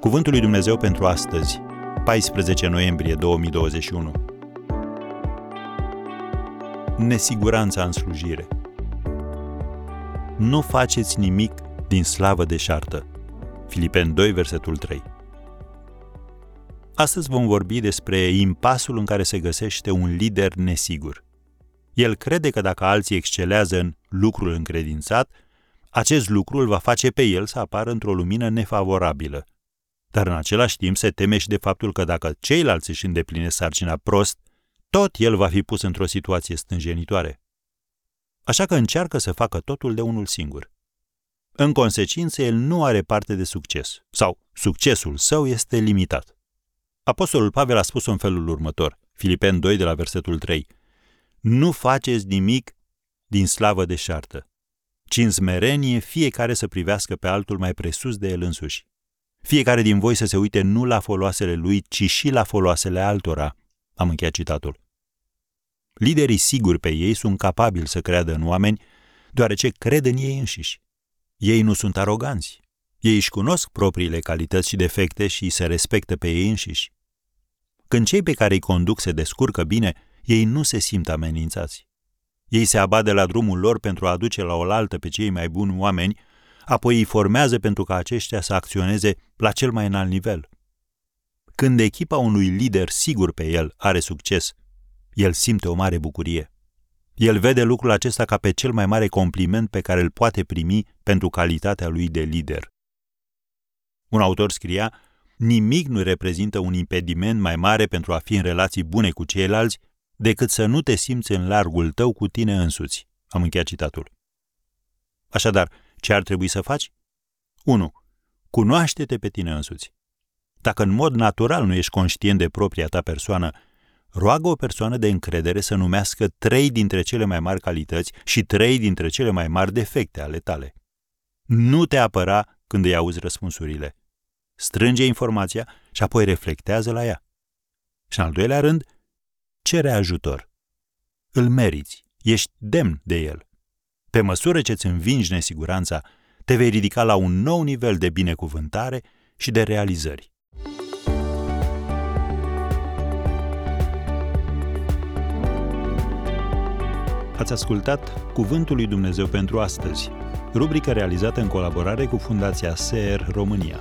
Cuvântul lui Dumnezeu pentru astăzi, 14 noiembrie 2021. Nesiguranța în slujire. Nu faceți nimic din slavă deșartă. Filipen 2, versetul 3. Astăzi vom vorbi despre impasul în care se găsește un lider nesigur. El crede că dacă alții excelează în lucrul încredințat, acest lucru îl va face pe el să apară într-o lumină nefavorabilă. Dar în același timp se teme și de faptul că dacă ceilalți își îndeplinesc sarcina prost, tot el va fi pus într-o situație stânjenitoare. Așa că încearcă să facă totul de unul singur. În consecință, el nu are parte de succes, sau succesul său este limitat. Apostolul Pavel a spus în felul următor, Filipen 2 de la versetul 3, Nu faceți nimic din slavă deșartă, ci în smerenie fiecare să privească pe altul mai presus de el însuși. Fiecare din voi să se uite nu la foloasele lui, ci și la foloasele altora. Am încheiat citatul. Liderii siguri pe ei sunt capabili să creadă în oameni, deoarece cred în ei înșiși. Ei nu sunt aroganți. Ei își cunosc propriile calități și defecte și se respectă pe ei înșiși. Când cei pe care îi conduc se descurcă bine, ei nu se simt amenințați. Ei se abat de la drumul lor pentru a aduce la oaltă pe cei mai buni oameni, apoi îi formează pentru ca aceștia să acționeze la cel mai înalt nivel. Când echipa unui lider sigur pe el are succes, el simte o mare bucurie. El vede lucrul acesta ca pe cel mai mare compliment pe care îl poate primi pentru calitatea lui de lider. Un autor scria, nimic nu reprezintă un impediment mai mare pentru a fi în relații bune cu ceilalți decât să nu te simți în largul tău cu tine însuți. Am încheiat citatul. Așadar, ce ar trebui să faci? 1. Cunoaște-te pe tine însuți. Dacă în mod natural nu ești conștient de propria ta persoană, roagă o persoană de încredere să numească trei dintre cele mai mari calități și trei dintre cele mai mari defecte ale tale. Nu te apăra când îi auzi răspunsurile. Strânge informația și apoi reflectează la ea. Și în al doilea rând, cere ajutor. Îl meriți, ești demn de el. Pe măsură ce îți învingi nesiguranța, te vei ridica la un nou nivel de binecuvântare și de realizări. Ați ascultat Cuvântul lui Dumnezeu pentru astăzi, rubrică realizată în colaborare cu Fundația SER România.